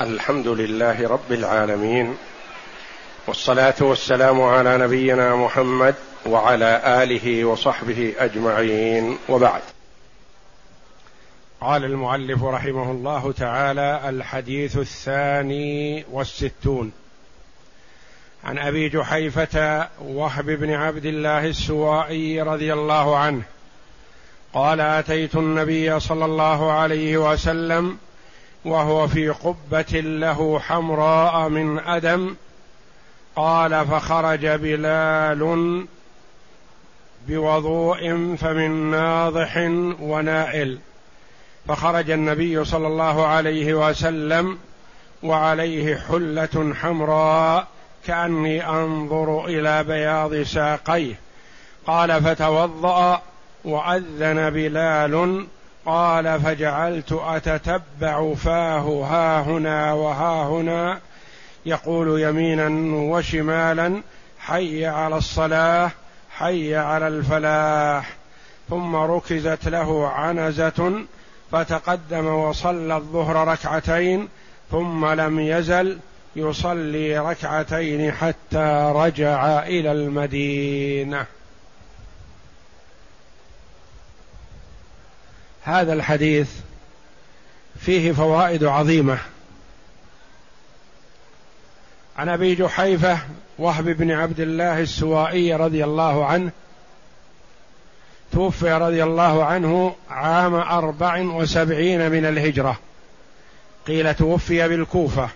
الحمد لله رب العالمين والصلاة والسلام على نبينا محمد وعلى آله وصحبه أجمعين. وبعد. قال المؤلف رحمه الله تعالى الحديث الثاني والستون. عن أبي جحيفة وهب بن عبد الله السوائي رضي الله عنه قال آتيت النبي صلى الله عليه وسلم وهو في قبة له حمراء من أدم. قال فخرج بلال بوضوء فمن ناضح ونائل. فخرج النبي صلى الله عليه وسلم وعليه حلة حمراء كأني أنظر إلى بياض ساقيه. قال فتوضأ وأذن بلال قال فجعلت أتتبع فاه ها هنا وها هنا يقول يمينا وشمالا حي على الصلاة حي على الفلاح ثم ركزت له عنزة فتقدم وصلى الظهر ركعتين ثم لم يزل يصلي ركعتين حتى رجع إلى المدينة هذا الحديث فيه فوائد عظيمة. عن أبي جحيفة وهب بن عبد الله السوائي رضي الله عنه توفي رضي الله عنه عام أربع وسبعين من الهجرة. قيل توفي بالكوفة.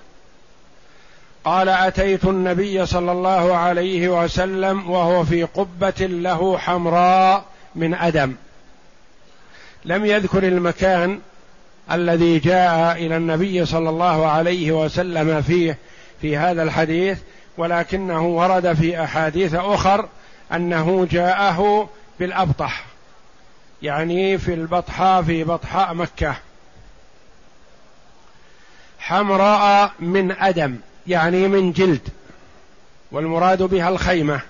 قال أتيت النبي صلى الله عليه وسلم وهو في قبة له حمراء من أدم. لم يذكر المكان الذي جاء إلى النبي صلى الله عليه وسلم فيه في هذا الحديث ولكنه ورد في أحاديث أخر أنه جاءه بالأبطح يعني في البطحاء في بطحاء مكة. حمراء من أدم يعني من جلد والمراد بها الخيمة.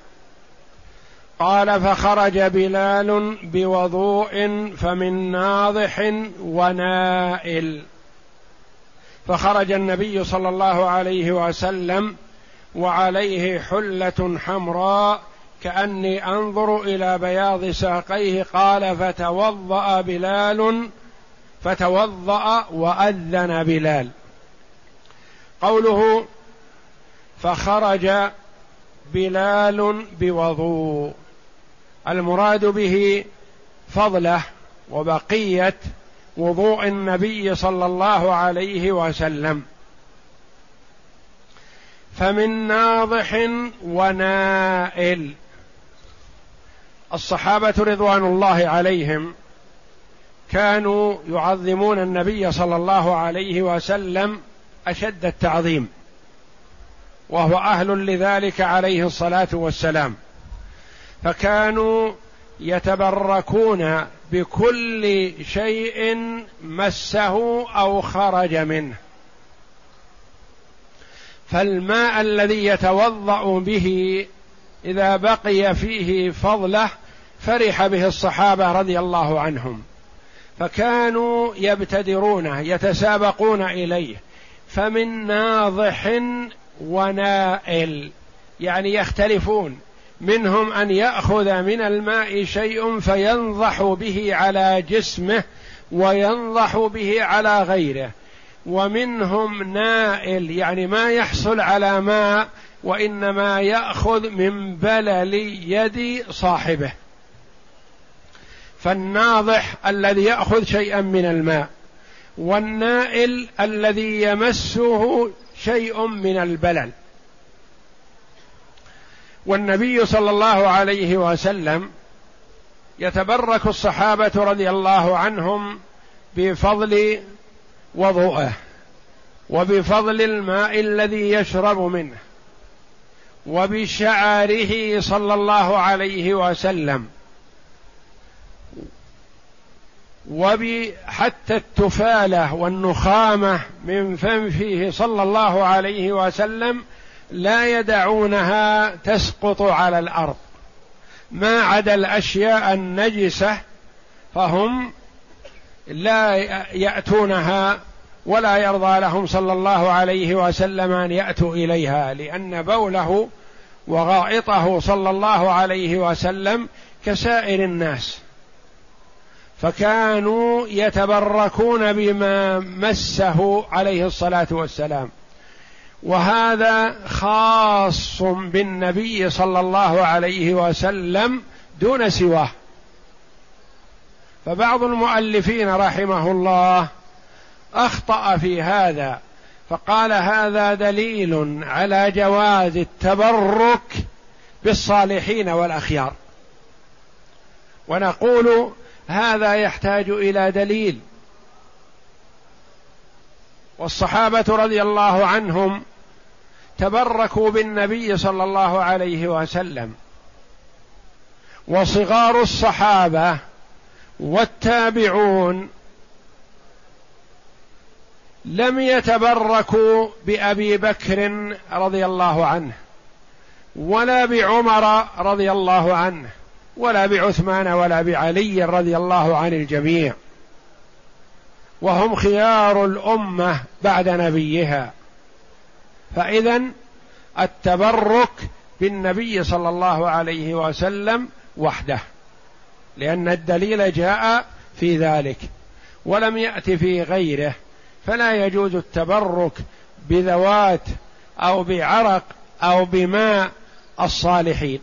قال فخرج بلال بوضوء فمن ناضح ونائل. فخرج النبي صلى الله عليه وسلم وعليه حلة حمراء كأني أنظر إلى بياض ساقيه قال فتوضأ بلال فتوضأ وأذن بلال. قوله فخرج بلال بوضوء. المراد به فضله وبقية وضوء النبي صلى الله عليه وسلم. فمن ناضح ونائل. الصحابة رضوان الله عليهم كانوا يعظمون النبي صلى الله عليه وسلم أشد التعظيم وهو أهل لذلك عليه الصلاة والسلام. فكانوا يتبركون بكل شيء مسه أو خرج منه. فالماء الذي يتوضأ به إذا بقي فيه فضله فرح به الصحابة رضي الله عنهم. فكانوا يبتدرونه يتسابقون إليه. فمن ناضح ونائل يعني يختلفون. منهم أن يأخذ من الماء شيء فينضح به على جسمه وينضح به على غيره. ومنهم نائل يعني ما يحصل على ماء وإنما يأخذ من بلل يد صاحبه. فالناضح الذي يأخذ شيئا من الماء والنائل الذي يمسه شيء من البلل. والنبي صلى الله عليه وسلم يتبرك الصحابة رضي الله عنهم بفضل وضوءه وبفضل الماء الذي يشرب منه وبشعاره صلى الله عليه وسلم وبحتى التفالة والنخامة من فمه صلى الله عليه وسلم لا يدعونها تسقط على الأرض. ما عدا الأشياء النجسة فهم لا يأتونها ولا يرضى لهم صلى الله عليه وسلم أن يأتوا إليها لأن بوله وغائطه صلى الله عليه وسلم كسائر الناس. فكانوا يتبركون بما مسه عليه الصلاة والسلام. وهذا خاص بالنبي صلى الله عليه وسلم دون سواه. فبعض المؤلفين رحمه الله أخطأ في هذا فقال هذا دليل على جواز التبرك بالصالحين والأخيار. ونقول هذا يحتاج إلى دليل والصحابة رضي الله عنهم تبركوا بالنبي صلى الله عليه وسلم. وصغار الصحابة والتابعون لم يتبركوا بأبي بكر رضي الله عنه ولا بعمر رضي الله عنه ولا بعثمان ولا بعلي رضي الله عن الجميع. وهم خيار الأمة بعد نبيها. فاذا التبرك بالنبي صلى الله عليه وسلم وحده لأن الدليل جاء في ذلك ولم يأت في غيره. فلا يجوز التبرك بذوات أو بعرق أو بماء الصالحين.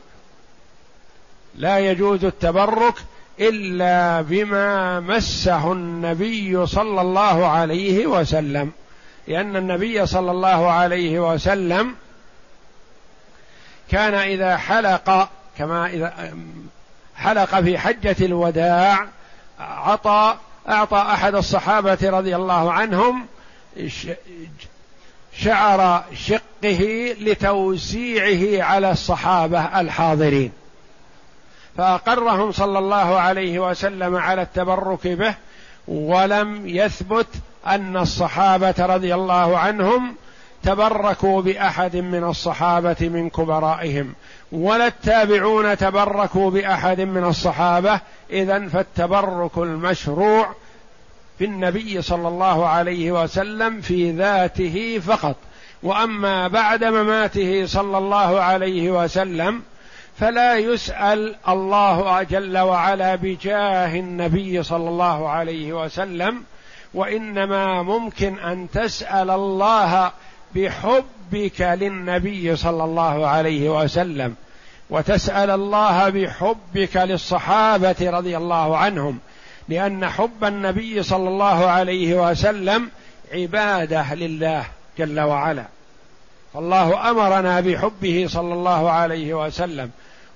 لا يجوز التبرك إلا بما مسه النبي صلى الله عليه وسلم. لأن النبي صلى الله عليه وسلم كان إذا حلق كما إذا حلق في حجة الوداع عطى أعطى أحد الصحابة رضي الله عنهم شعر شقه لتوسيعه على الصحابة الحاضرين. فأقرهم صلى الله عليه وسلم على التبرك به ولم يثبت أن الصحابة رضي الله عنهم تبركوا بأحد من الصحابة من كبرائهم ولا التابعون تبركوا بأحد من الصحابة اذا فالتبرك المشروع في النبي صلى الله عليه وسلم في ذاته فقط. وأما بعد مماته صلى الله عليه وسلم فلا يسأل الله جل وعلا بجاه النبي صلى الله عليه وسلم وإنما ممكن أن تسأل الله بحبك للنبي صلى الله عليه وسلم وتسأل الله بحبك للصحابة رضي الله عنهم لأن حب النبي صلى الله عليه وسلم عبادة لله جل وعلا. فالله أمرنا بحبه صلى الله عليه وسلم.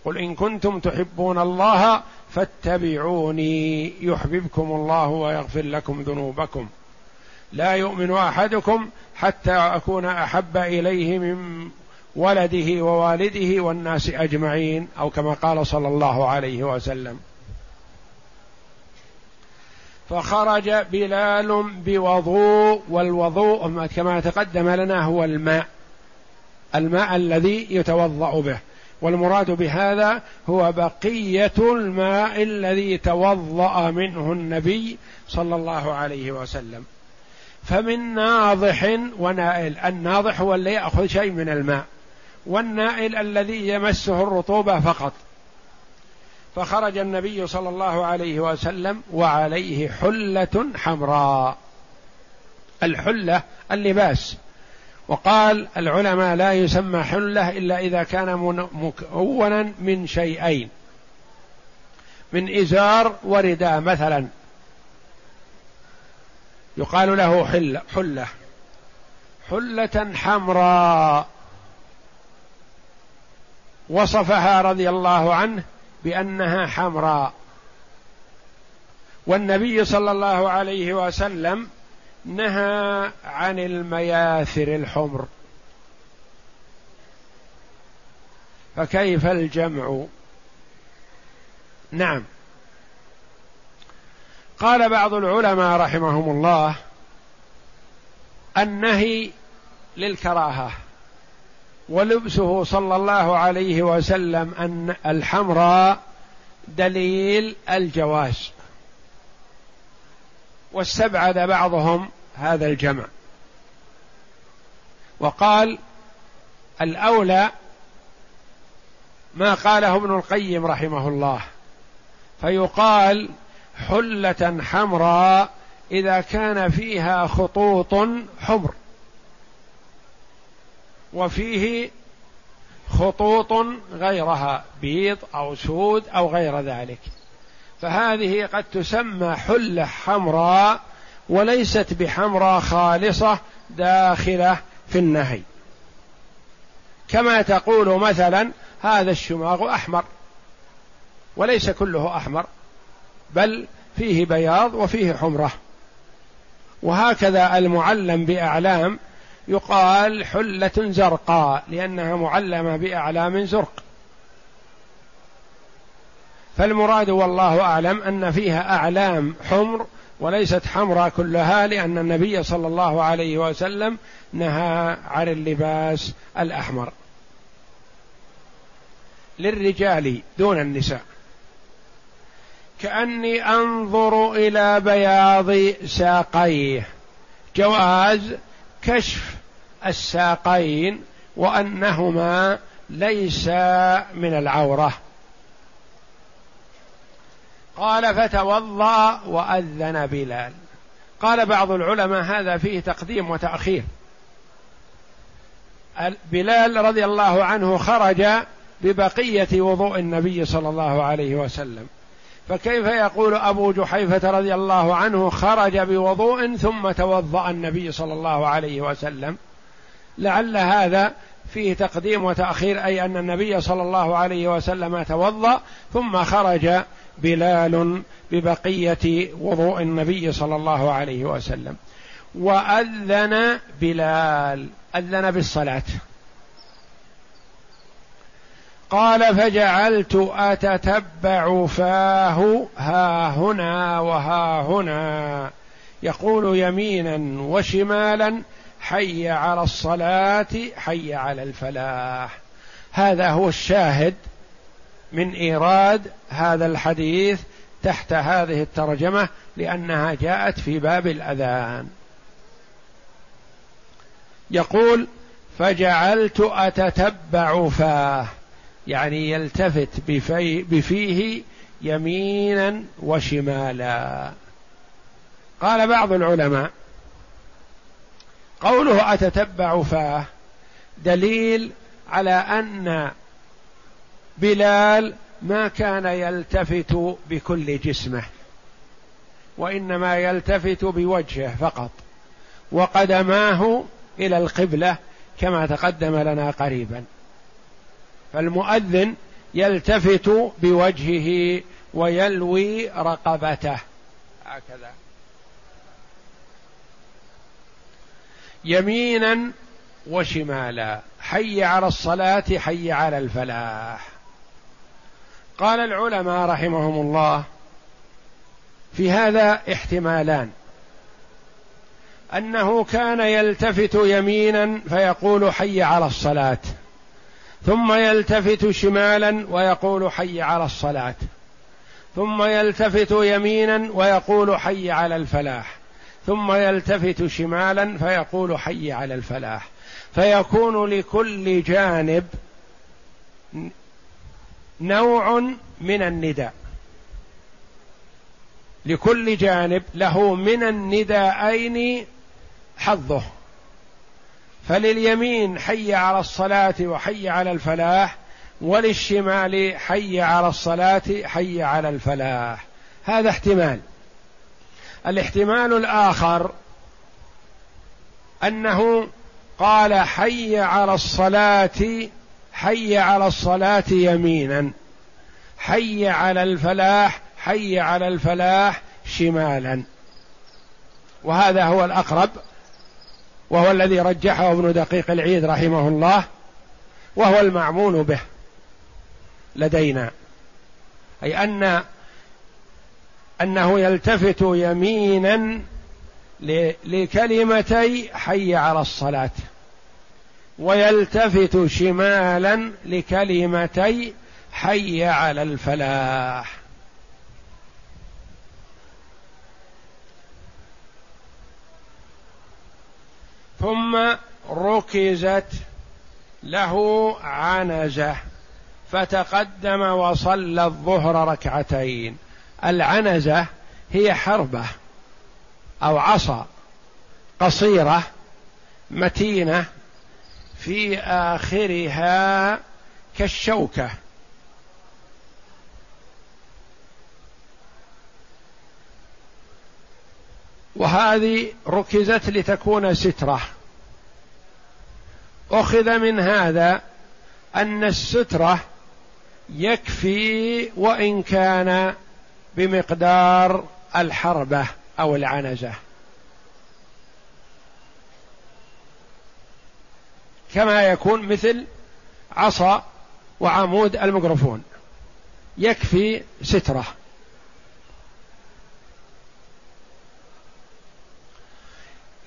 قل إن كنتم تحبون الله فاتبعوني يحببكم الله ويغفر لكم ذنوبكم. لا يؤمن أحدكم حتى أكون أحب إليه من ولده ووالده والناس أجمعين أو كما قال صلى الله عليه وسلم. فخرج بلال بوضوء والوضوء كما تقدم لنا هو الماء. الماء الذي يتوضأ به. والمراد بهذا هو بقية الماء الذي توضأ منه النبي صلى الله عليه وسلم. فمن ناضح ونائل. الناضح هو اللي يأخذ شيء من الماء. والنائل الذي يمسه الرطوبة فقط. فخرج النبي صلى الله عليه وسلم وعليه حلة حمراء. الحلة اللباس. وقال العلماء لا يسمى حلة إلا إذا كان مكونا من شيئين. من إزار ورداء مثلا. يقال له حله حلة. حلة حمراء. وصفها رضي الله عنه بأنها حمراء. والنبي صلى الله عليه وسلم نهى عن المياثر الحمر. فكيف الجمع؟ نعم. قال بعض العلماء رحمهم الله النهي للكراهة ولبسه صلى الله عليه وسلم أن الحمراء دليل الجواز. واستبعد بعضهم هذا الجمع. وقال الأولى ما قاله ابن القيم رحمه الله فيقال حلة حمراء إذا كان فيها خطوط حمر وفيه خطوط غيرها بيض أو سود أو غير ذلك. فهذه قد تسمى حلة حمراء وليست بحمراء خالصة داخلة في النهي. كما تقول مثلا هذا الشماغ أحمر وليس كله أحمر بل فيه بياض وفيه حمرة. وهكذا المعلم بأعلام يقال حلة زرقاء لأنها معلمة بأعلام زرق. فالمراد والله أعلم أن فيها أعلام حمر وليست حمراء كلها لأن النبي صلى الله عليه وسلم نهى عن اللباس الأحمر للرجال دون النساء. كأني أنظر إلى بياض ساقيه. جواز كشف الساقين وأنهما ليس من العورة. قال فتوضأ وأذن بلال. قال بعض العلماء هذا فيه تقديم وتأخير. بلال رضي الله عنه خرج ببقية وضوء النبي صلى الله عليه وسلم. فكيف يقول أبو جحيفة رضي الله عنه خرج بوضوء ثم توضأ النبي صلى الله عليه وسلم؟ لعل هذا فيه تقديم وتأخير أي أن النبي صلى الله عليه وسلم توضأ ثم خرج بلال ببقية وضوء النبي صلى الله عليه وسلم. وأذن بلال أذن بالصلاة. قال فجعلت أتتبع فاه ها هنا وها هنا. يقول يمينا وشمالا حي على الصلاة حي على الفلاح. هذا هو الشاهد من إيراد هذا الحديث تحت هذه الترجمة لأنها جاءت في باب الأذان. يقول فجعلت أتتبع فاه يعني يلتفت بفي بفيه يمينا وشمالا. قال بعض العلماء قوله أتتبع فاه دليل على أن بلال ما كان يلتفت بكل جسمه وإنما يلتفت بوجهه فقط وقدماه إلى القبلة كما تقدم لنا قريبا. فالمؤذن يلتفت بوجهه ويلوي رقبته. هكذا. يمينا وشمالا حي على الصلاة حي على الفلاح. قال العلماء رحمهم الله في هذا احتمالان. أنه كان يلتفت يمينا فيقول حي على الصلاة ثم يلتفت شمالا ويقول حي على الصلاة ثم يلتفت يمينا ويقول حي على الفلاح ثم يلتفت شمالا فيقول حي على الفلاح. فيكون لكل جانب نوع من النداء. لكل جانب له من النداءين حظه. فلليمين حي على الصلاة وحي على الفلاح وللشمال حي على الصلاة حي على الفلاح. هذا احتمال. الاحتمال الآخر أنه قال حي على الصلاة حي على الصلاة يمينا. حي على الفلاح حي على الفلاح شمالا. وهذا هو الأقرب وهو الذي رجحه ابن دقيق العيد رحمه الله وهو المعمول به لدينا. أي أن أنه يلتفت يمينا لكلمتي حي على الصلاة. ويلتفت شمالا لكلمتي حي على الفلاح. ثم ركزت له عنزة فتقدم وصلى الظهر ركعتين. العنزة هي حربة أو عصا قصيرة متينة في آخرها كالشوكة. وهذه ركزت لتكون سترة. أخذ من هذا أن السترة يكفي وإن كان بمقدار الحربة أو العنزة. كما يكون مثل عصا وعمود الميكروفون. يكفي سترة.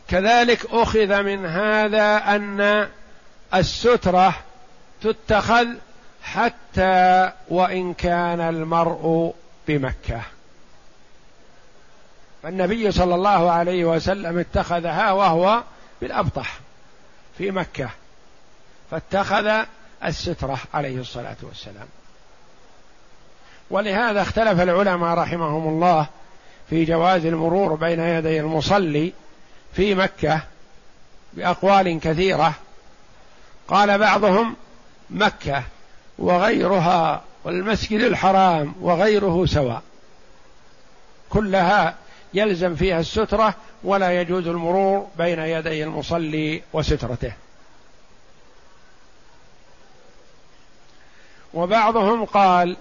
كذلك أخذ من هذا أن السترة تتخذ حتى وإن كان المرء بمكة. فالنبي صلى الله عليه وسلم اتخذها وهو بالأبطح في مكة. فاتخذ السترة عليه الصلاة والسلام. ولهذا اختلف العلماء رحمهم الله في جواز المرور بين يدي المصلي في مكة بأقوال كثيرة. قال بعضهم مكة وغيرها والمسجد الحرام وغيره سواء. كلها يلزم فيها السترة ولا يجوز المرور بين يدي المصلي وسترته. وبعضهم قال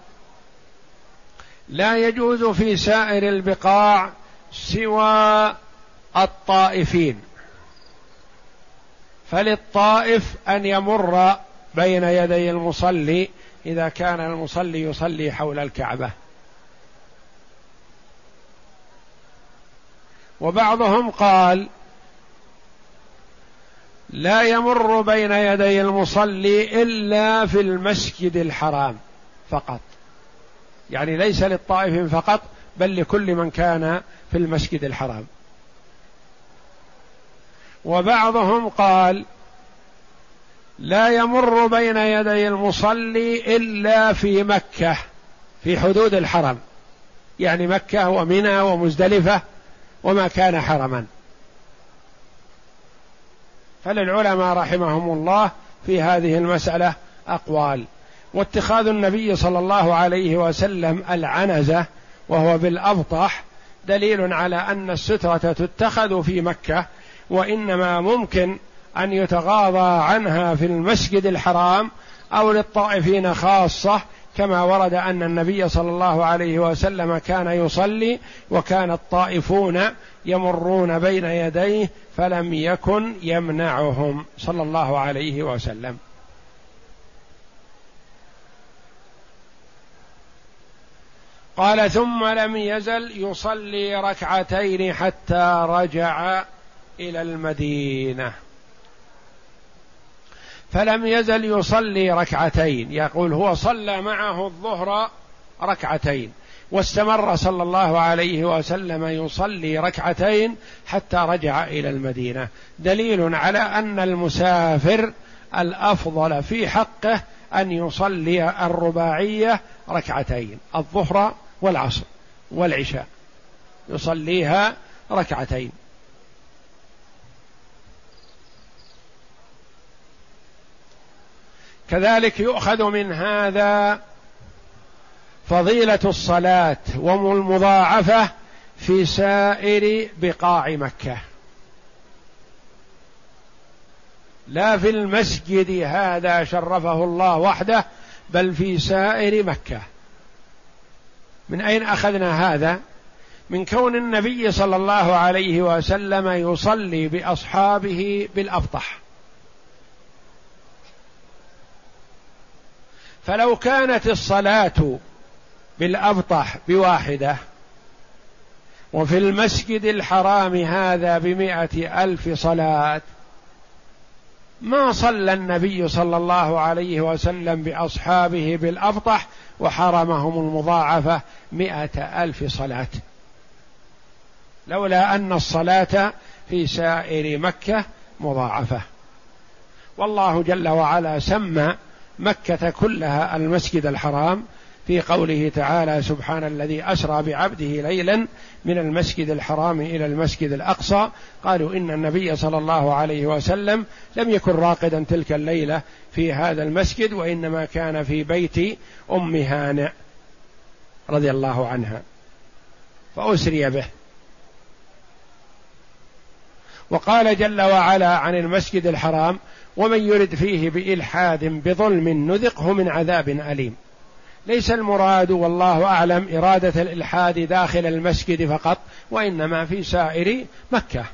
لا يجوز في سائر البقاع سوى الطائفين فللطائف أن يمر بين يدي المصلي إذا كان المصلي يصلي حول الكعبة. وبعضهم قال لا يمر بين يدي المصلي إلا في المسجد الحرام فقط. يعني ليس للطائف فقط بل لكل من كان في المسجد الحرام. وبعضهم قال لا يمر بين يدي المصلي إلا في مكة في حدود الحرم. يعني مكة ومنى ومزدلفة وما كان حرما. فللعلماء رحمهم الله في هذه المسألة أقوال. واتخاذ النبي صلى الله عليه وسلم العنزة وهو بالأبطح دليل على أن السترة تتخذ في مكة وإنما ممكن أن يتغاضى عنها في المسجد الحرام أو للطائفين خاصة كما ورد أن النبي صلى الله عليه وسلم كان يصلي وكان الطائفون يمرون بين يديه فلم يكن يمنعهم صلى الله عليه وسلم. قال ثم لم يزل يصلي ركعتين حتى رجع إلى المدينة. فلم يزل يصلي ركعتين. يقول هو صلى معه الظهر ركعتين. واستمر صلى الله عليه وسلم يصلي ركعتين حتى رجع إلى المدينة. دليل على أن المسافر الأفضل في حقه أن يصلي الرباعية ركعتين الظهر والعصر والعشاء. يصليها ركعتين. كذلك يؤخذ من هذا فضيلة الصلاة والمضاعفه في سائر بقاع مكة. لا في المسجد هذا شرفه الله وحده بل في سائر مكة. من أين أخذنا هذا؟ من كون النبي صلى الله عليه وسلم يصلي بأصحابه بالأبطح. فلو كانت الصلاة بالأبطح بواحدة وفي المسجد الحرام هذا بمائة ألف صلاة ما صلى النبي صلى الله عليه وسلم بأصحابه بالأبطح وحرمهم المضاعفة مائة ألف صلاة. لولا أن الصلاة في سائر مكة مضاعفة. والله جل وعلا سمى مكة كلها المسجد الحرام في قوله تعالى سبحان الذي أسرى بعبده ليلا من المسجد الحرام إلى المسجد الأقصى. قالوا إن النبي صلى الله عليه وسلم لم يكن راقدا تلك الليلة في هذا المسجد وإنما كان في بيت أم هانئ رضي الله عنها فأسري به. وقال جل وعلا عن المسجد الحرام ومن يرد فيه بإلحاد بظلم نذقه من عذاب أليم. ليس المراد والله أعلم إرادة الإلحاد داخل المسجد فقط وإنما في سائر مكة.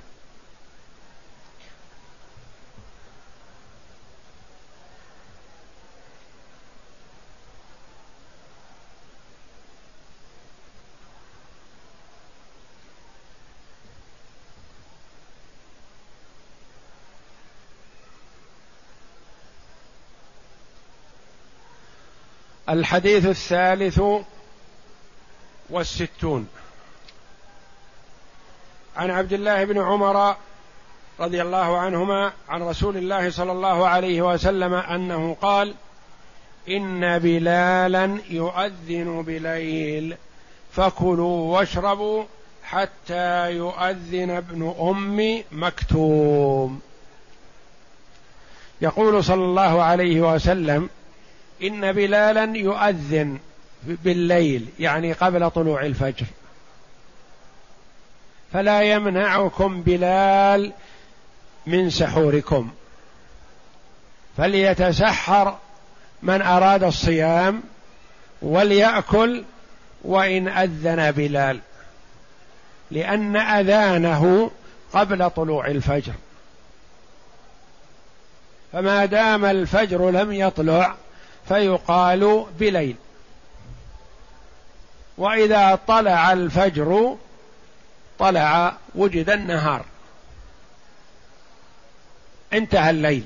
الحديث الثالث والستون. عن عبد الله بن عمر رضي الله عنهما عن رسول الله صلى الله عليه وسلم أنه قال إن بلالا يؤذن بليل فكلوا واشربوا حتى يؤذن ابن أم مكتوم. يقول صلى الله عليه وسلم إن بلالا يؤذن بالليل يعني قبل طلوع الفجر. فلا يمنعكم بلال من سحوركم. فليتسحر من أراد الصيام وليأكل وإن أذن بلال لأن أذانه قبل طلوع الفجر. فما دام الفجر لم يطلع فيقال بليل. وإذا طلع الفجر طلع وجد النهار. انتهى الليل.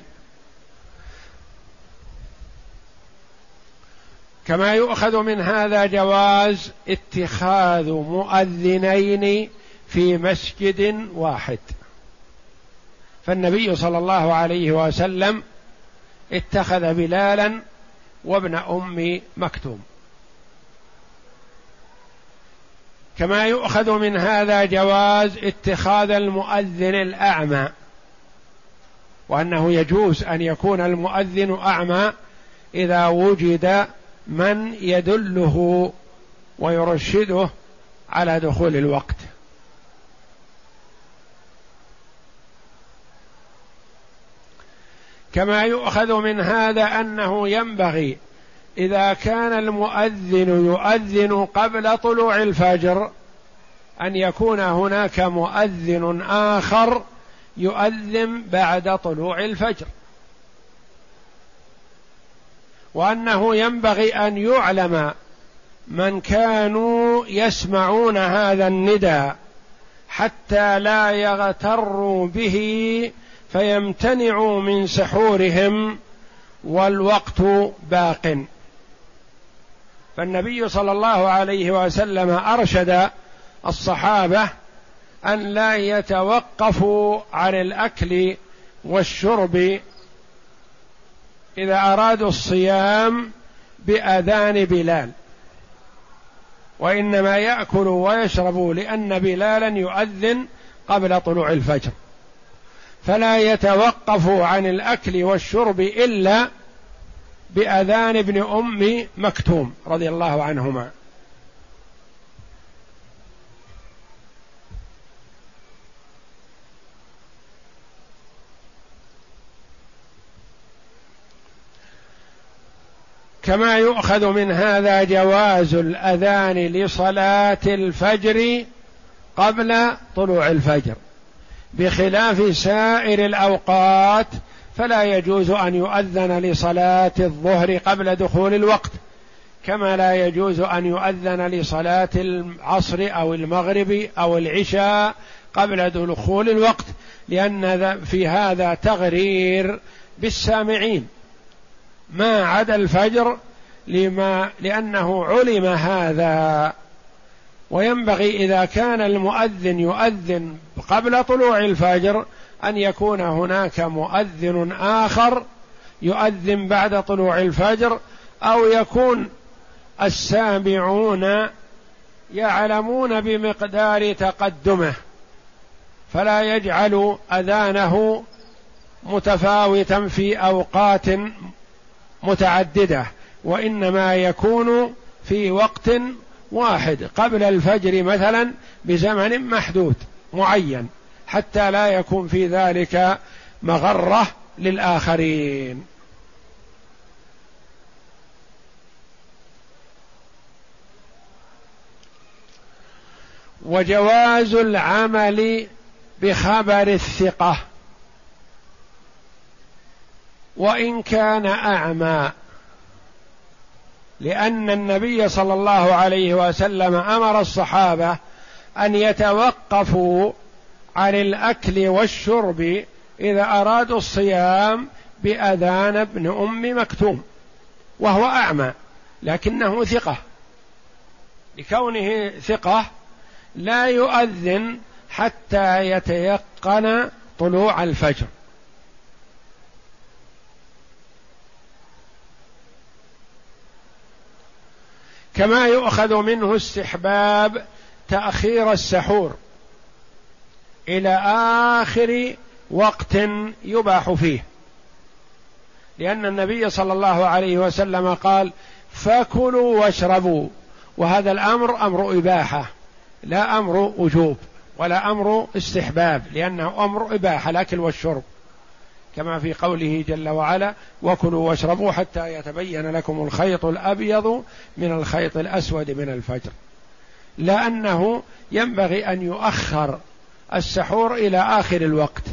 كما يؤخذ من هذا جواز اتخاذ مؤذنين في مسجد واحد. فالنبي صلى الله عليه وسلم اتخذ بلالا وابن أم مكتوم. كما يؤخذ من هذا جواز اتخاذ المؤذن الأعمى وأنه يجوز أن يكون المؤذن أعمى إذا وجد من يدله ويرشده على دخول الوقت. كما يؤخذ من هذا أنه ينبغي إذا كان المؤذن يؤذن قبل طلوع الفجر أن يكون هناك مؤذن آخر يؤذن بعد طلوع الفجر. وأنه ينبغي أن يعلم من كانوا يسمعون هذا الندى حتى لا يغتروا به فيمتنعوا من سحورهم والوقت باق. فالنبي صلى الله عليه وسلم أرشد الصحابة أن لا يتوقفوا عن الأكل والشرب إذا أرادوا الصيام بأذان بلال. وإنما يأكلوا ويشربوا لأن بلالا يؤذن قبل طلوع الفجر. فلا يتوقف عن الأكل والشرب إلا بأذان ابن أم مكتوم رضي الله عنهما. كما يؤخذ من هذا جواز الأذان لصلاة الفجر قبل طلوع الفجر. بخلاف سائر الأوقات فلا يجوز أن يؤذن لصلاة الظهر قبل دخول الوقت كما لا يجوز أن يؤذن لصلاة العصر أو المغرب أو العشاء قبل دخول الوقت لأن في هذا تغرير بالسامعين. ما عدا الفجر لما لأنه علم هذا وينبغي إذا كان المؤذن يؤذن قبل طلوع الفجر أن يكون هناك مؤذن آخر يؤذن بعد طلوع الفجر أو يكون السامعون يعلمون بمقدار تقدمه فلا يجعل أذانه متفاوتا في أوقات متعددة وإنما يكون في وقت واحد قبل الفجر مثلا بزمن محدود معين حتى لا يكون في ذلك مغرة للآخرين. وجواز العمل بخبر الثقة وإن كان أعمى لأن النبي صلى الله عليه وسلم أمر الصحابة أن يتوقفوا عن الأكل والشرب إذا أرادوا الصيام بأذان ابن أم مكتوم وهو أعمى لكنه ثقة. لكونه ثقة لا يؤذن حتى يتيقن طلوع الفجر. كما يؤخذ منه استحباب تأخير السحور إلى آخر وقت يباح فيه. لأن النبي صلى الله عليه وسلم قال فكلوا واشربوا. وهذا الأمر أمر إباحة لا أمر وجوب ولا أمر استحباب لأنه أمر إباحة الأكل والشرب. كما في قوله جل وعلا وكلوا واشربوا حتى يتبين لكم الخيط الابيض من الخيط الاسود من الفجر لأنه ينبغي أن يؤخر السحور إلى آخر الوقت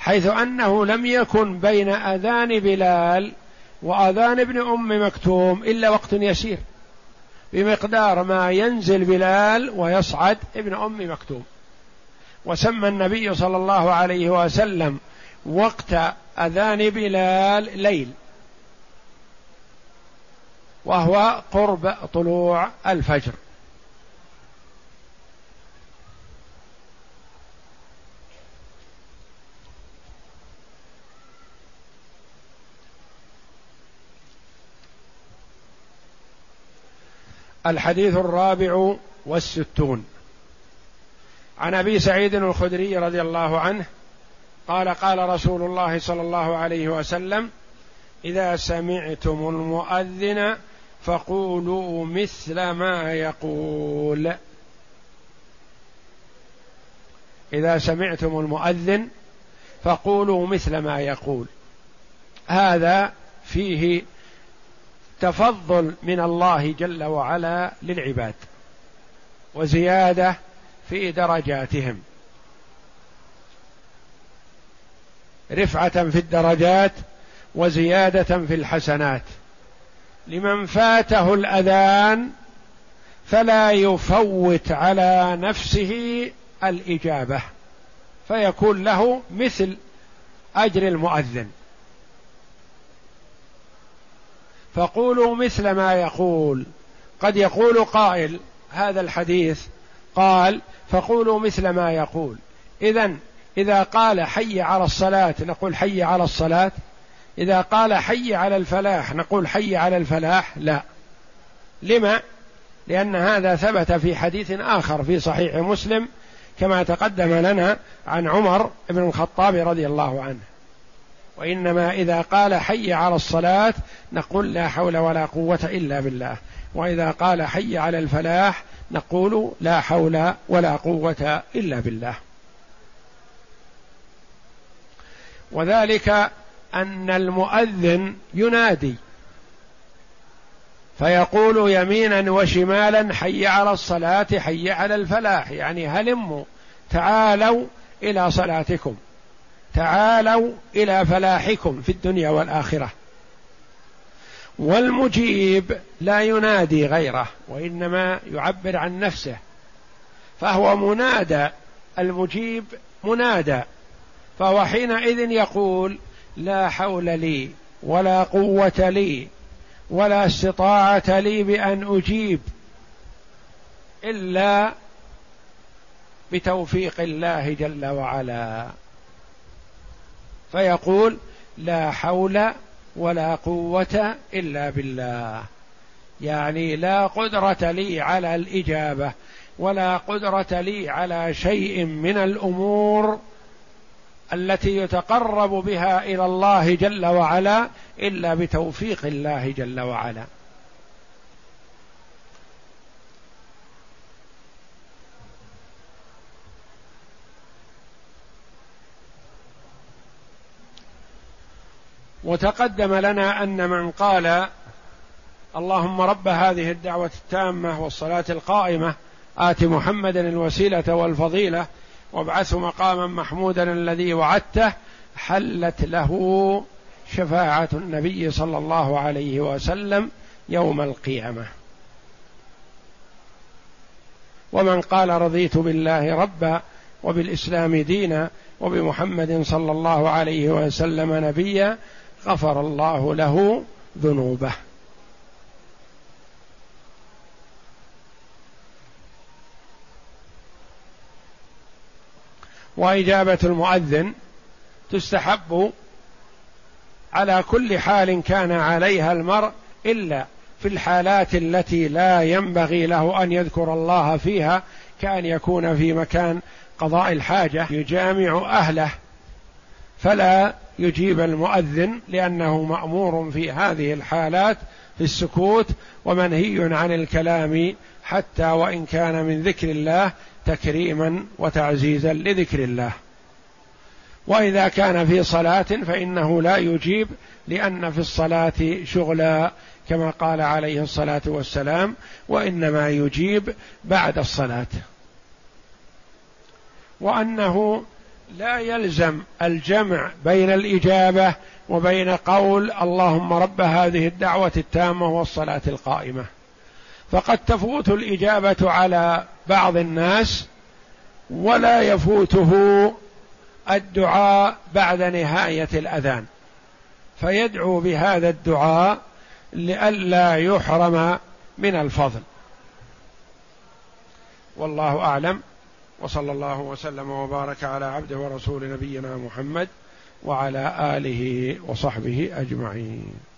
حيث أنه لم يكن بين أذان بلال وأذان ابن أم مكتوم إلا وقت يسير بمقدار ما ينزل بلال ويصعد ابن أم مكتوم. وسمى النبي صلى الله عليه وسلم وقت أذان بلال ليل. وهو قرب طلوع الفجر. الحديث الرابع والستون. عن أبي سعيد الخدري رضي الله عنه قال قال رسول الله صلى الله عليه وسلم إذا سمعتم المؤذن فقولوا مثل ما يقول. إذا سمعتم المؤذن فقولوا مثل ما يقول. هذا فيه تفضل من الله جل وعلا للعباد وزيادة في درجاتهم. رفعة في الدرجات وزيادة في الحسنات. لمن فاته الأذان فلا يفوت على نفسه الإجابة فيكون له مثل أجر المؤذن. فقولوا مثل ما يقول. قد يقول قائل هذا الحديث قال فقولوا مثل ما يقول. اذا إذا قال حي على الصلاة نقول حي على الصلاة. إذا قال حي على الفلاح نقول حي على الفلاح لا. لما؟ لأن هذا ثبت في حديث آخر في صحيح مسلم كما تقدم لنا عن عمر بن الخطاب رضي الله عنه. وإنما إذا قال حي على الصلاة نقول لا حول ولا قوة إلا بالله. وإذا قال حي على الفلاح نقول لا حول ولا قوة إلا بالله. وذلك أن المؤذن ينادي فيقول يمينا وشمالا حي على الصلاة حي على الفلاح. يعني هلموا تعالوا إلى صلاتكم. تعالوا إلى فلاحكم في الدنيا والآخرة. والمجيب لا ينادي غيره وإنما يعبر عن نفسه. فهو منادى المجيب منادى. فهو حينئذ يقول لا حول لي ولا قوة لي ولا استطاعة لي بأن أجيب إلا بتوفيق الله جل وعلا. فيقول لا حول ولا قوة إلا بالله. يعني لا قدرة لي على الإجابة ولا قدرة لي على شيء من الأمور التي يتقرب بها إلى الله جل وعلا إلا بتوفيق الله جل وعلا. وتقدم لنا أن من قال اللهم رب هذه الدعوة التامة والصلاة القائمة آت محمدا الوسيلة والفضيلة وابعثه مقاما محمودا الذي وعدته حلت له شفاعة النبي صلى الله عليه وسلم يوم القيامة. ومن قال رضيت بالله ربا وبالإسلام دينا وبمحمد صلى الله عليه وسلم نبيا غفر الله له ذنوبه. وإجابة المؤذن تستحب على كل حال كان عليها المرء إلا في الحالات التي لا ينبغي له أن يذكر الله فيها كأن يكون في مكان قضاء الحاجة. يجامع أهله فلا يجيب المؤذن لأنه مأمور في هذه الحالات في السكوت ومنهي عن الكلام حتى وإن كان من ذكر الله تكريما وتعزيزا لذكر الله. وإذا كان في صلاة فإنه لا يجيب لأن في الصلاة شغلا كما قال عليه الصلاة والسلام وإنما يجيب بعد الصلاة. وأنه لا يلزم الجمع بين الإجابة وبين قول اللهم رب هذه الدعوة التامة والصلاة القائمة. فقد تفوت الإجابة على بعض الناس ولا يفوته الدعاء بعد نهاية الأذان. فيدعو بهذا الدعاء لئلا يحرم من الفضل. والله أعلم. وصلى الله وسلم وبارك على عبده ورسول نبينا محمد وعلى آله وصحبه أجمعين.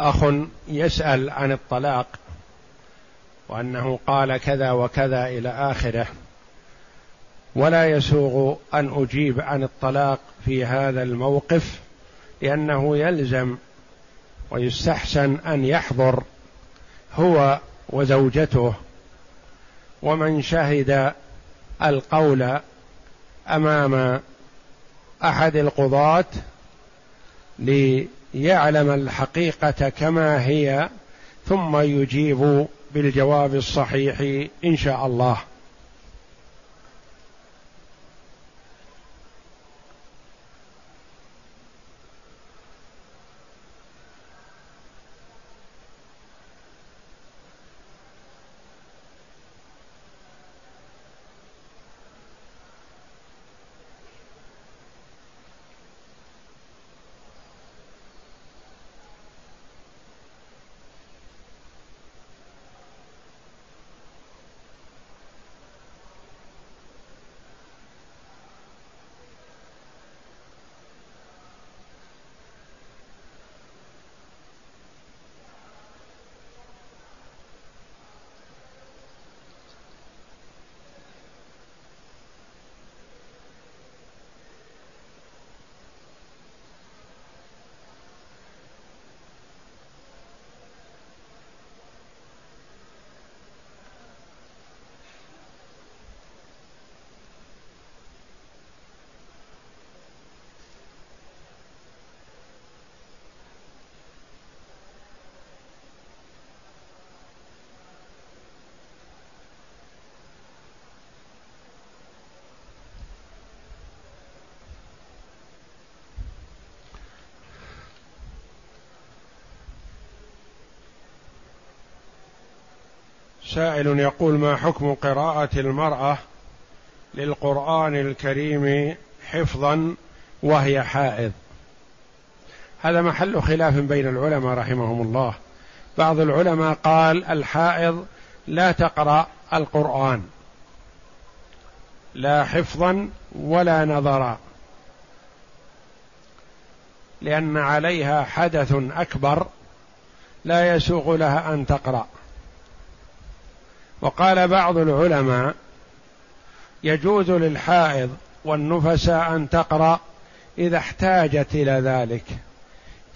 أخ يسأل عن الطلاق وأنه قال كذا وكذا إلى آخره. ولا يسوغ أن أجيب عن الطلاق في هذا الموقف لأنه يلزم ويستحسن أن يحضر هو وزوجته. ومن شهد القول أمام أحد القضاة يعلم الحقيقة كما هي ثم يجيب بالجواب الصحيح إن شاء الله. سائل يقول ما حكم قراءة المرأة للقرآن الكريم حفظا وهي حائض؟ هذا محل خلاف بين العلماء رحمهم الله. بعض العلماء قال الحائض لا تقرأ القرآن لا حفظا ولا نظرا لأن عليها حدث أكبر لا يسوغ لها أن تقرأ. وقال بعض العلماء يجوز للحائض والنفساء أن تقرأ إذا احتاجت إلى ذلك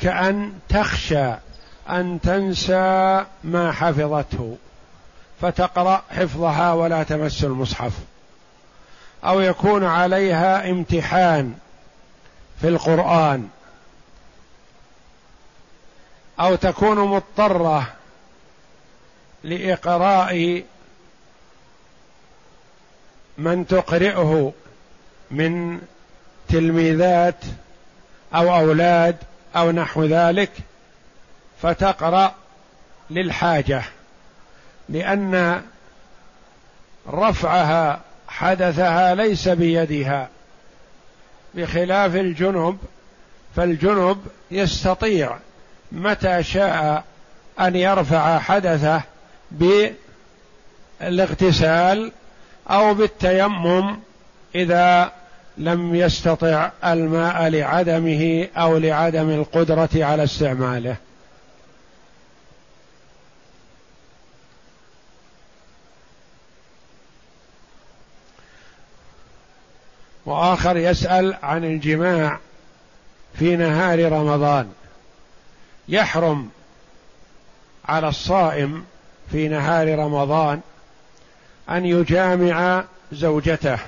كأن تخشى أن تنسى ما حفظته فتقرأ حفظها ولا تمس المصحف. أو يكون عليها امتحان في القرآن. أو تكون مضطرة لإقراء من تقرئه من تلميذات أو أولاد أو نحو ذلك فتقرأ للحاجة لأن رفعها حدثها ليس بيدها. بخلاف الجنب فالجنب يستطيع متى شاء أن يرفع حدثه بالاغتسال أو بالتيمم إذا لم يستطع الماء لعدمه أو لعدم القدرة على استعماله. وآخر يسأل عن الجماع في نهار رمضان. يحرم على الصائم في نهار رمضان أن يجامع زوجته.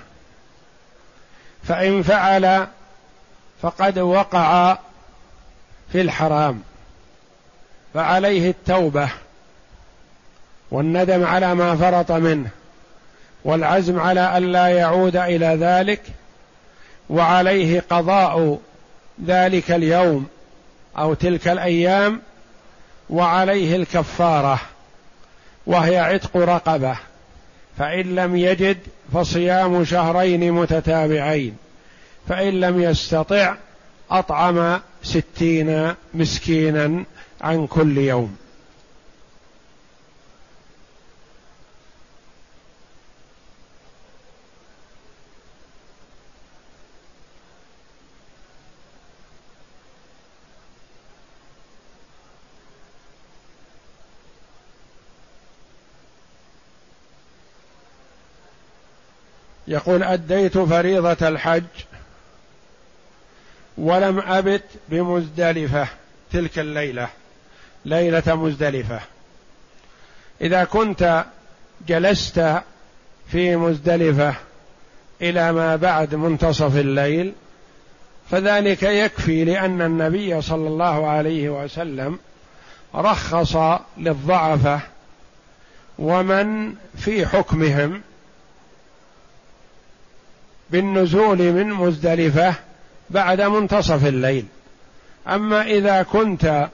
فإن فعل فقد وقع في الحرام فعليه التوبة والندم على ما فرط منه والعزم على الا يعود إلى ذلك وعليه قضاء ذلك اليوم أو تلك الأيام وعليه الكفارة وهي عتق رقبة. فإن لم يجد فصيام شهرين متتابعين. فإن لم يستطع أطعم ستين مسكينا عن كل يوم. يقول أديت فريضة الحج ولم أبت بمزدلفة تلك الليلة ليلة مزدلفة. إذا كنت جلست في مزدلفة إلى ما بعد منتصف الليل فذلك يكفي لأن النبي صلى الله عليه وسلم رخص للضعفة ومن في حكمهم بالنزول من مزدلفة بعد منتصف الليل. أما إذا كنت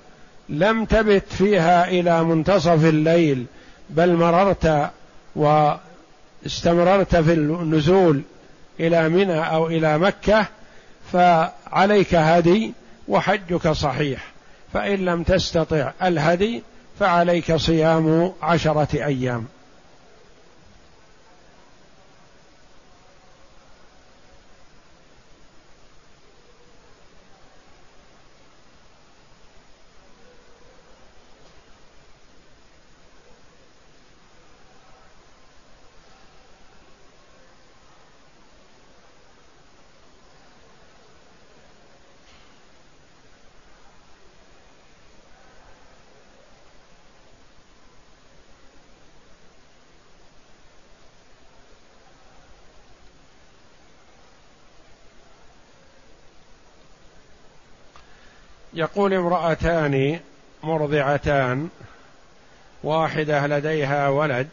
لم تبت فيها إلى منتصف الليل بل مررت واستمررت في النزول إلى منى أو إلى مكة فعليك هدي وحجك صحيح. فإن لم تستطع الهدي فعليك صيام عشرة أيام. يقول امرأتان مرضعتان واحدة لديها ولد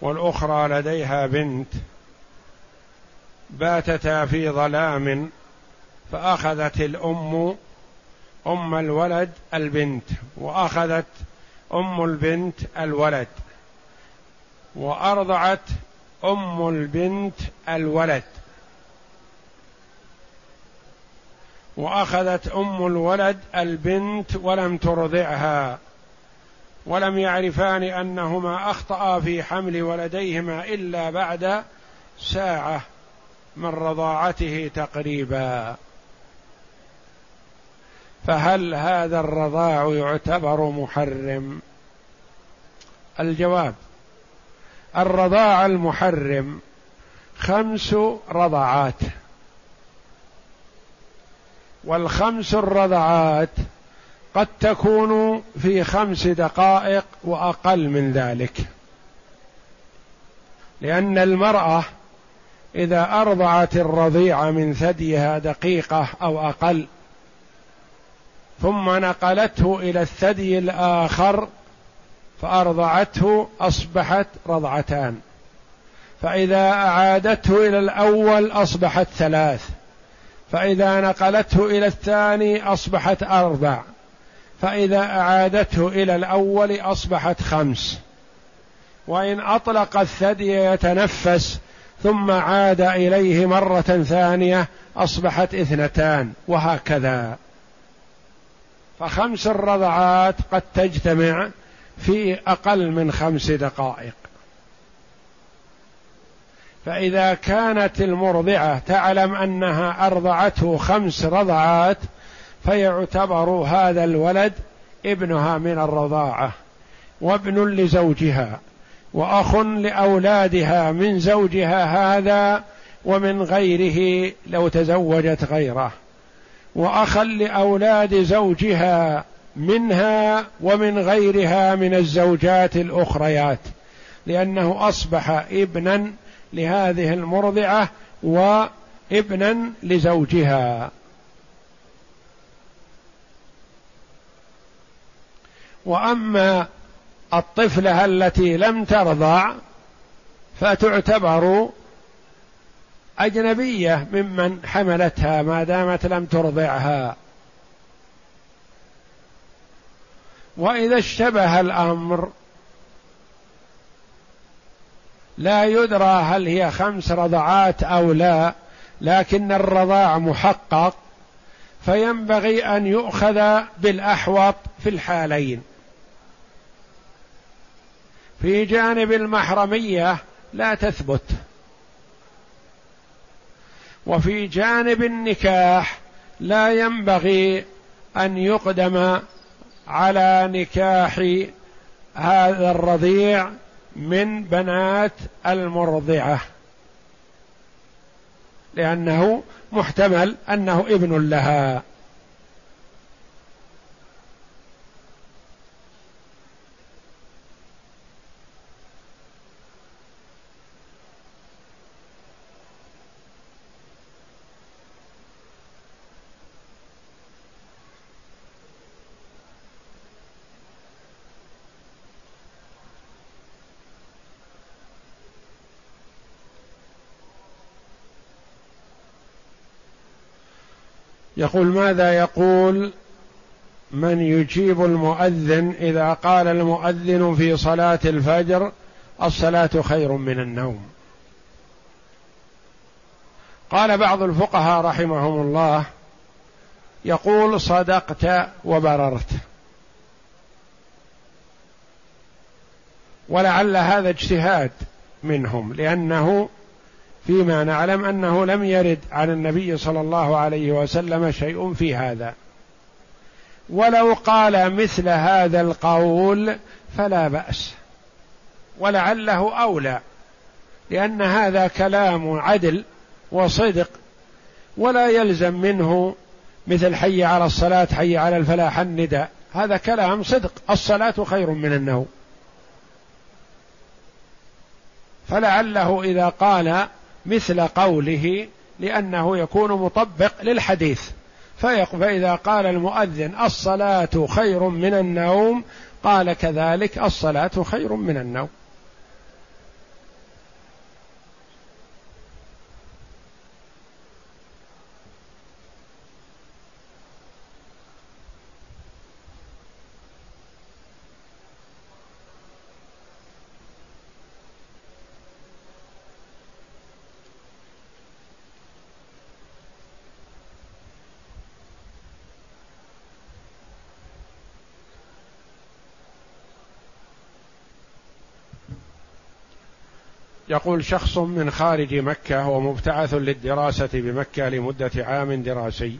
والأخرى لديها بنت باتتا في ظلام فأخذت الأم أم الولد البنت وأخذت أم البنت الولد وأرضعت أم البنت الولد. وأخذت أم الولد البنت ولم ترضعها ولم يعرفان أنهما اخطا في حمل ولديهما إلا بعد ساعة من رضاعته تقريبا. فهل هذا الرضاع يعتبر محرم؟ الجواب الرضاع المحرم خمس رضعات والخمس الرضعات قد تكون في خمس دقائق وأقل من ذلك. لأن المرأة إذا أرضعت الرضيع من ثديها دقيقة أو أقل ثم نقلته إلى الثدي الآخر فأرضعته أصبحت رضعتان. فإذا أعادته إلى الأول أصبحت ثلاث. فإذا نقلته إلى الثاني أصبحت أربع. فإذا أعادته إلى الأول أصبحت خمس. وإن أطلق الثدي يتنفس ثم عاد إليه مرة ثانية أصبحت اثنتان وهكذا. فخمس الرضعات قد تجتمع في أقل من خمس دقائق. فإذا كانت المرضعة تعلم أنها أرضعته خمس رضعات فيعتبر هذا الولد ابنها من الرضاعة وابن لزوجها وأخ لأولادها من زوجها هذا ومن غيره لو تزوجت غيره واخا لأولاد زوجها منها ومن غيرها من الزوجات الأخريات لأنه أصبح ابنا لهذه المرضعة وابنا لزوجها. وأما الطفلة التي لم ترضع فتعتبر أجنبية ممن حملتها ما دامت لم ترضعها. وإذا اشتبه الأمر لا يدرى هل هي خمس رضعات أو لا لكن الرضاع محقق فينبغي أن يؤخذ بالأحوط في الحالين. في جانب المحرمية لا تثبت. وفي جانب النكاح لا ينبغي أن يقدم على نكاح هذا الرضيع من بنات المرضعة لأنه محتمل أنه ابن لها. يقول ماذا يقول من يجيب المؤذن إذا قال المؤذن في صلاة الفجر الصلاة خير من النوم؟ قال بعض الفقهاء رحمهم الله يقول صدقت وبررت. ولعل هذا اجتهاد منهم لأنه فيما نعلم أنه لم يرد عن النبي صلى الله عليه وسلم شيء في هذا. ولو قال مثل هذا القول فلا بأس. ولعله أولى. لأن هذا كلام عدل وصدق. ولا يلزم منه مثل حي على الصلاة حي على الفلاح النداء. هذا كلام صدق. الصلاة خير من النوم. فلعله إذا قال مثل قوله لأنه يكون مطبق للحديث. فإذا قال المؤذن الصلاة خير من النوم قال كذلك الصلاة خير من النوم. يقول شخص من خارج مكة ومبتعث للدراسة بمكة لمدة عام دراسي.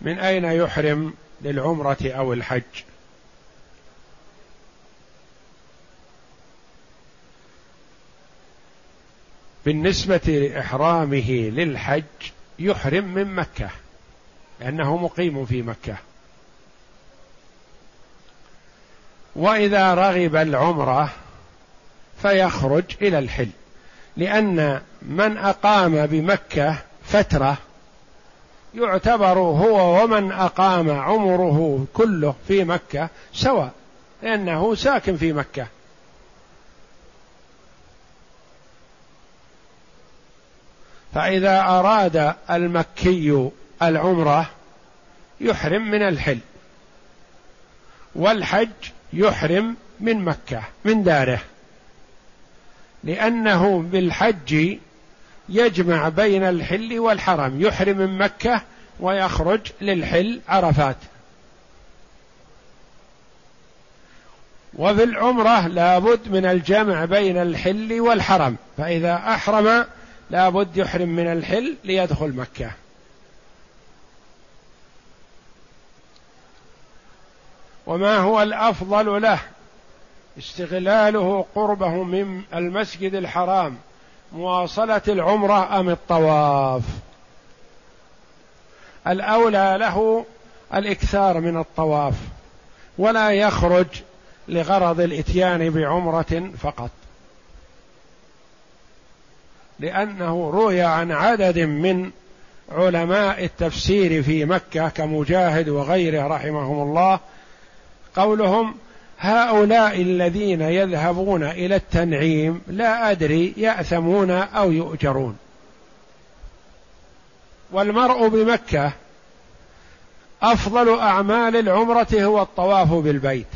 من أين يحرم للعمرة أو الحج؟ بالنسبة لإحرامه للحج يحرم من مكة لأنه مقيم في مكة. وإذا رغب العمرة فيخرج إلى الحل. لأن من أقام بمكة فترة يعتبر هو ومن أقام عمره كله في مكة سواء لأنه ساكن في مكة. فإذا أراد المكي العمرة يحرم من الحل والحج يحرم من مكة من داره. لأنه بالحج يجمع بين الحل والحرم. يحرم من مكة ويخرج للحل عرفات. وفي العمرة لابد من الجمع بين الحل والحرم. فإذا أحرم لابد يحرم من الحل ليدخل مكة. وما هو الأفضل له؟ استغلاله قربه من المسجد الحرام مواصلة العمرة أم الطواف؟ الأولى له الإكثار من الطواف ولا يخرج لغرض الإتيان بعمرة فقط. لأنه روي عن عدد من علماء التفسير في مكة كمجاهد وغيره رحمهم الله قولهم هؤلاء الذين يذهبون إلى التنعيم لا أدري يأثمون أو يؤجرون. والمرء بمكة أفضل أعمال العمرة هو الطواف بالبيت.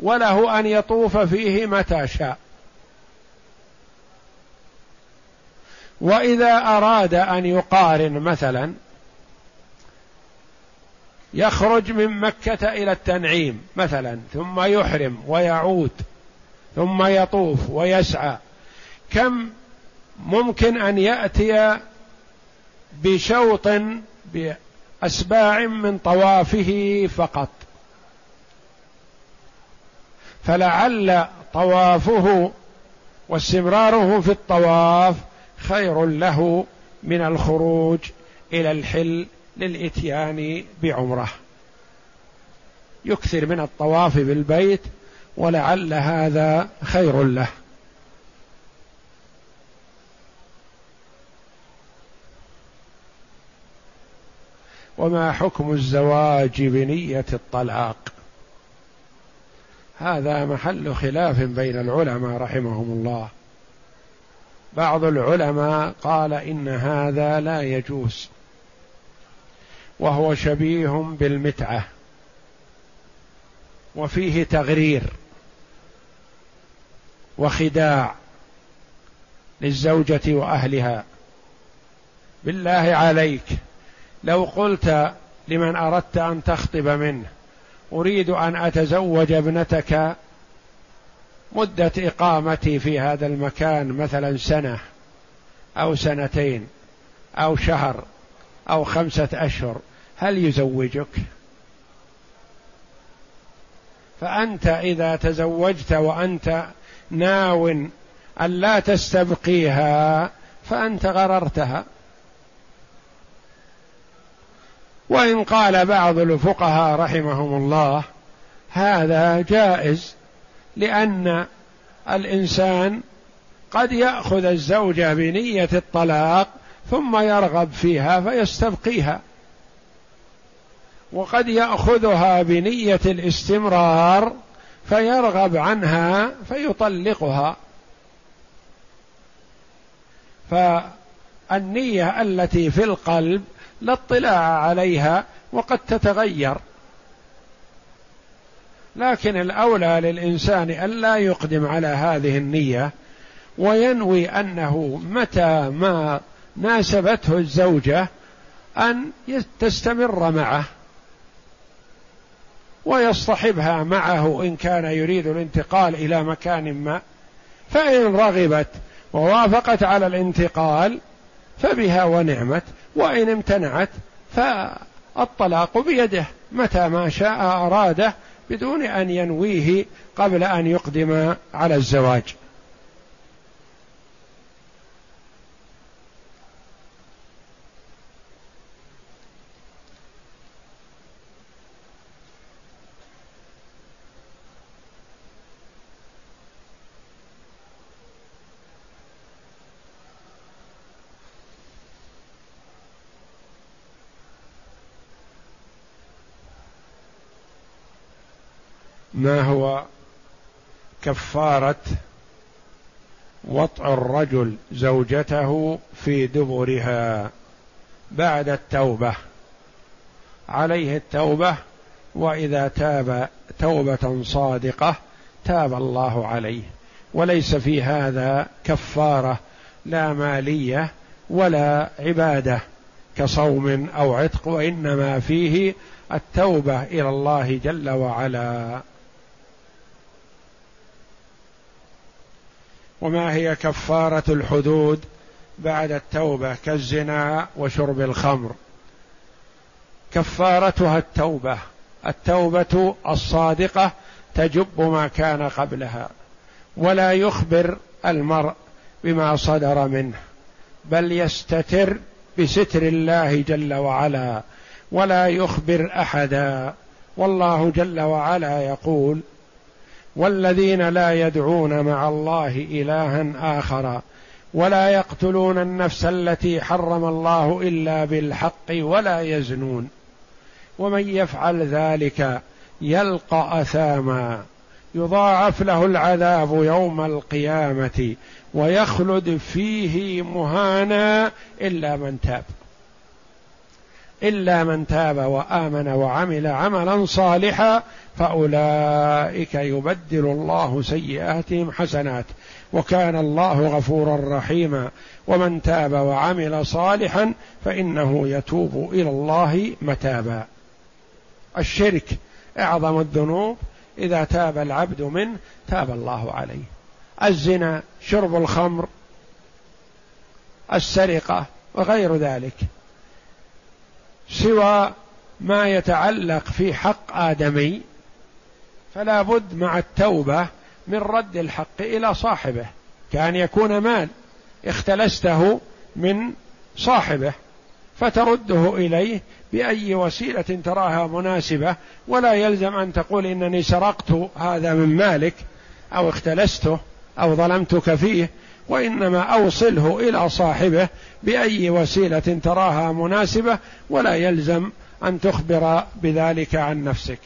وله أن يطوف فيه متى شاء. وإذا أراد أن يقارن مثلا يخرج من مكة إلى التنعيم مثلا ثم يحرم ويعود ثم يطوف ويسعى. كم ممكن أن يأتي بشوط بأسباع من طوافه فقط؟ فلعل طوافه واستمراره في الطواف خير له من الخروج إلى الحل للإتيان بعمرة. يكثر من الطواف بالبيت ولعل هذا خير له. وما حكم الزواج بنية الطلاق؟ هذا محل خلاف بين العلماء رحمهم الله. بعض العلماء قال إن هذا لا يجوز. وهو شبيه بالمتعة. وفيه تغرير وخداع للزوجة وأهلها. بالله عليك لو قلت لمن أردت أن تخطب منه أريد أن أتزوج ابنتك مدة إقامتي في هذا المكان مثلا سنة أو سنتين أو شهر أو خمسة أشهر هل يزوجك؟ فأنت إذا تزوجت وأنت ناو أن لا تستبقيها فأنت غررتها. وإن قال بعض الفقهاء رحمهم الله هذا جائز لأن الإنسان قد يأخذ الزوجه بنية الطلاق ثم يرغب فيها فيستبقيها. وقد يأخذها بنية الاستمرار فيرغب عنها فيطلقها. فالنية التي في القلب لا اطلاع عليها وقد تتغير. لكن الأولى للإنسان الا يقدم على هذه النية وينوي أنه متى ما ناسبته الزوجة أن تستمر معه ويصطحبها معه إن كان يريد الانتقال إلى مكان ما. فإن رغبت ووافقت على الانتقال فبها ونعمت وإن امتنعت فالطلاق بيده متى ما شاء أراده بدون أن ينويه قبل أن يقدم على الزواج. ما هو كفارة وطع الرجل زوجته في دبرها بعد التوبة. عليه التوبة وإذا تاب توبة صادقة تاب الله عليه. وليس في هذا كفارة لا مالية ولا عبادة كصوم أو عتق وإنما فيه التوبة إلى الله جل وعلا. وما هي كفارة الحدود بعد التوبة كالزنا وشرب الخمر. كفارتها التوبة التوبة الصادقة تجب ما كان قبلها ولا يخبر المرء بما صدر منه بل يستتر بستر الله جل وعلا ولا يخبر أحدا. والله جل وعلا يقول والذين لا يدعون مع الله إلها آخر ولا يقتلون النفس التي حرم الله إلا بالحق ولا يزنون. ومن يفعل ذلك يلقى أثاما يضاعف له العذاب يوم القيامة ويخلد فيه مهانا إلا من تاب. إلا من تاب وآمن وعمل عملا صالحا فأولئك يبدل الله سيئاتهم حسنات. وكان الله غفورا رحيما. ومن تاب وعمل صالحا فإنه يتوب إلى الله متابا. الشرك أعظم الذنوب. إذا تاب العبد منه تاب الله عليه. الزنا شرب الخمر السرقة وغير ذلك. سوى ما يتعلق في حق آدمي فلا بد مع التوبة من رد الحق إلى صاحبه كأن يكون مال اختلسته من صاحبه فترده إليه بأي وسيلة تراها مناسبة ولا يلزم أن تقول إنني سرقت هذا من مالك أو اختلسته أو ظلمتك فيه وإنما أوصله إلى صاحبه بأي وسيلة تراها مناسبة ولا يلزم أن تخبر بذلك عن نفسك.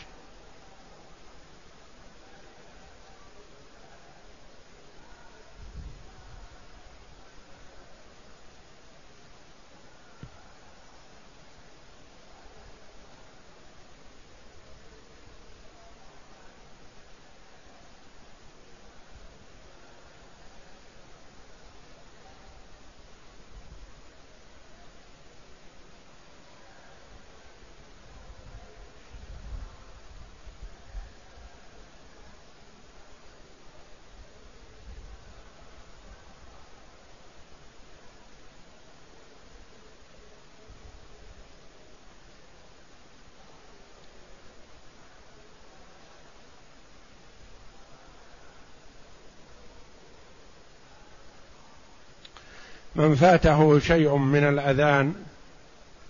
من فاته شيء من الأذان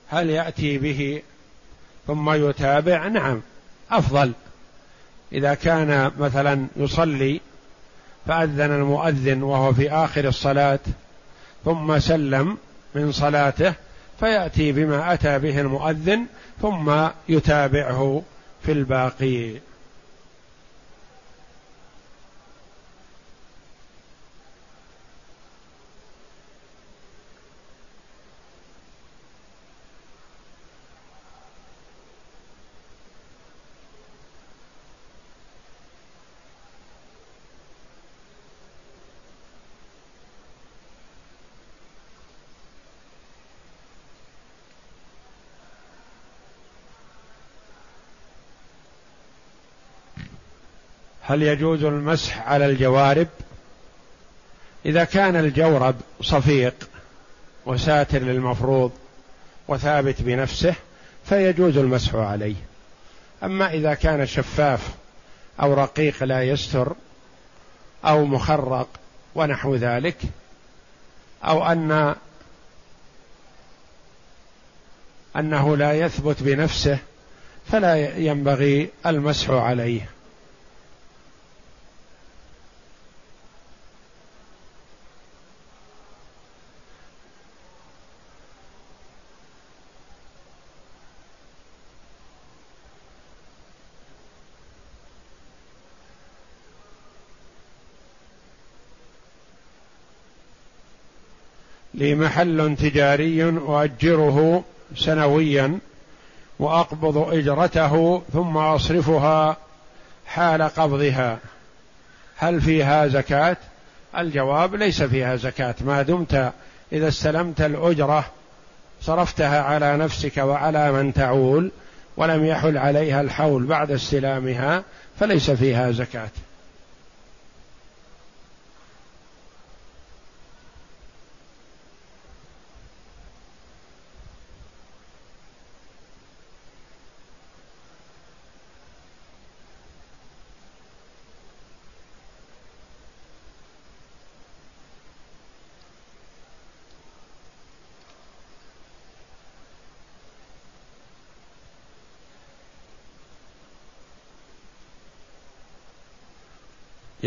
هل يأتي به ثم يتابع؟ نعم أفضل. إذا كان مثلا يصلي فأذن المؤذن وهو في آخر الصلاة ثم سلم من صلاته فيأتي بما أتى به المؤذن ثم يتابعه في الباقي. هل يجوز المسح على الجوارب؟ إذا كان الجورب صفيق وساتر للمفروض وثابت بنفسه فيجوز المسح عليه. أما إذا كان شفاف أو رقيق لا يستر أو مخرق ونحو ذلك أو أن أنه لا يثبت بنفسه فلا ينبغي المسح عليه. لي محل تجاري أؤجره سنويا وأقبض إجرته ثم أصرفها حال قبضها. هل فيها زكاة؟ الجواب ليس فيها زكاة. ما دمت إذا استلمت الأجرة صرفتها على نفسك وعلى من تعول ولم يحل عليها الحول بعد استلامها فليس فيها زكاة.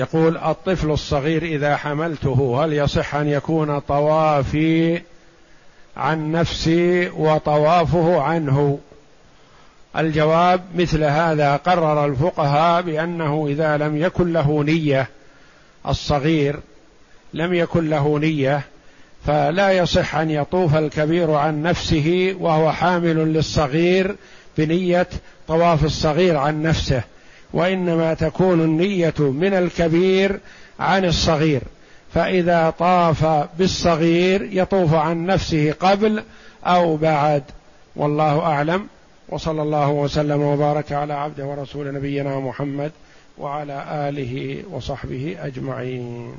يقول الطفل الصغير إذا حملته هل يصح أن يكون طوافي عن نفسي وطوافه عنه؟ الجواب مثل هذا قرر الفقهاء بأنه إذا لم يكن له نية الصغير لم يكن له نية فلا يصح أن يطوف الكبير عن نفسه وهو حامل للصغير بنية طواف الصغير عن نفسه. وإنما تكون النية من الكبير عن الصغير. فإذا طاف بالصغير يطوف عن نفسه قبل أو بعد. والله أعلم. وصلى الله وسلم وبارك على عبده ورسول نبينا محمد وعلى آله وصحبه أجمعين.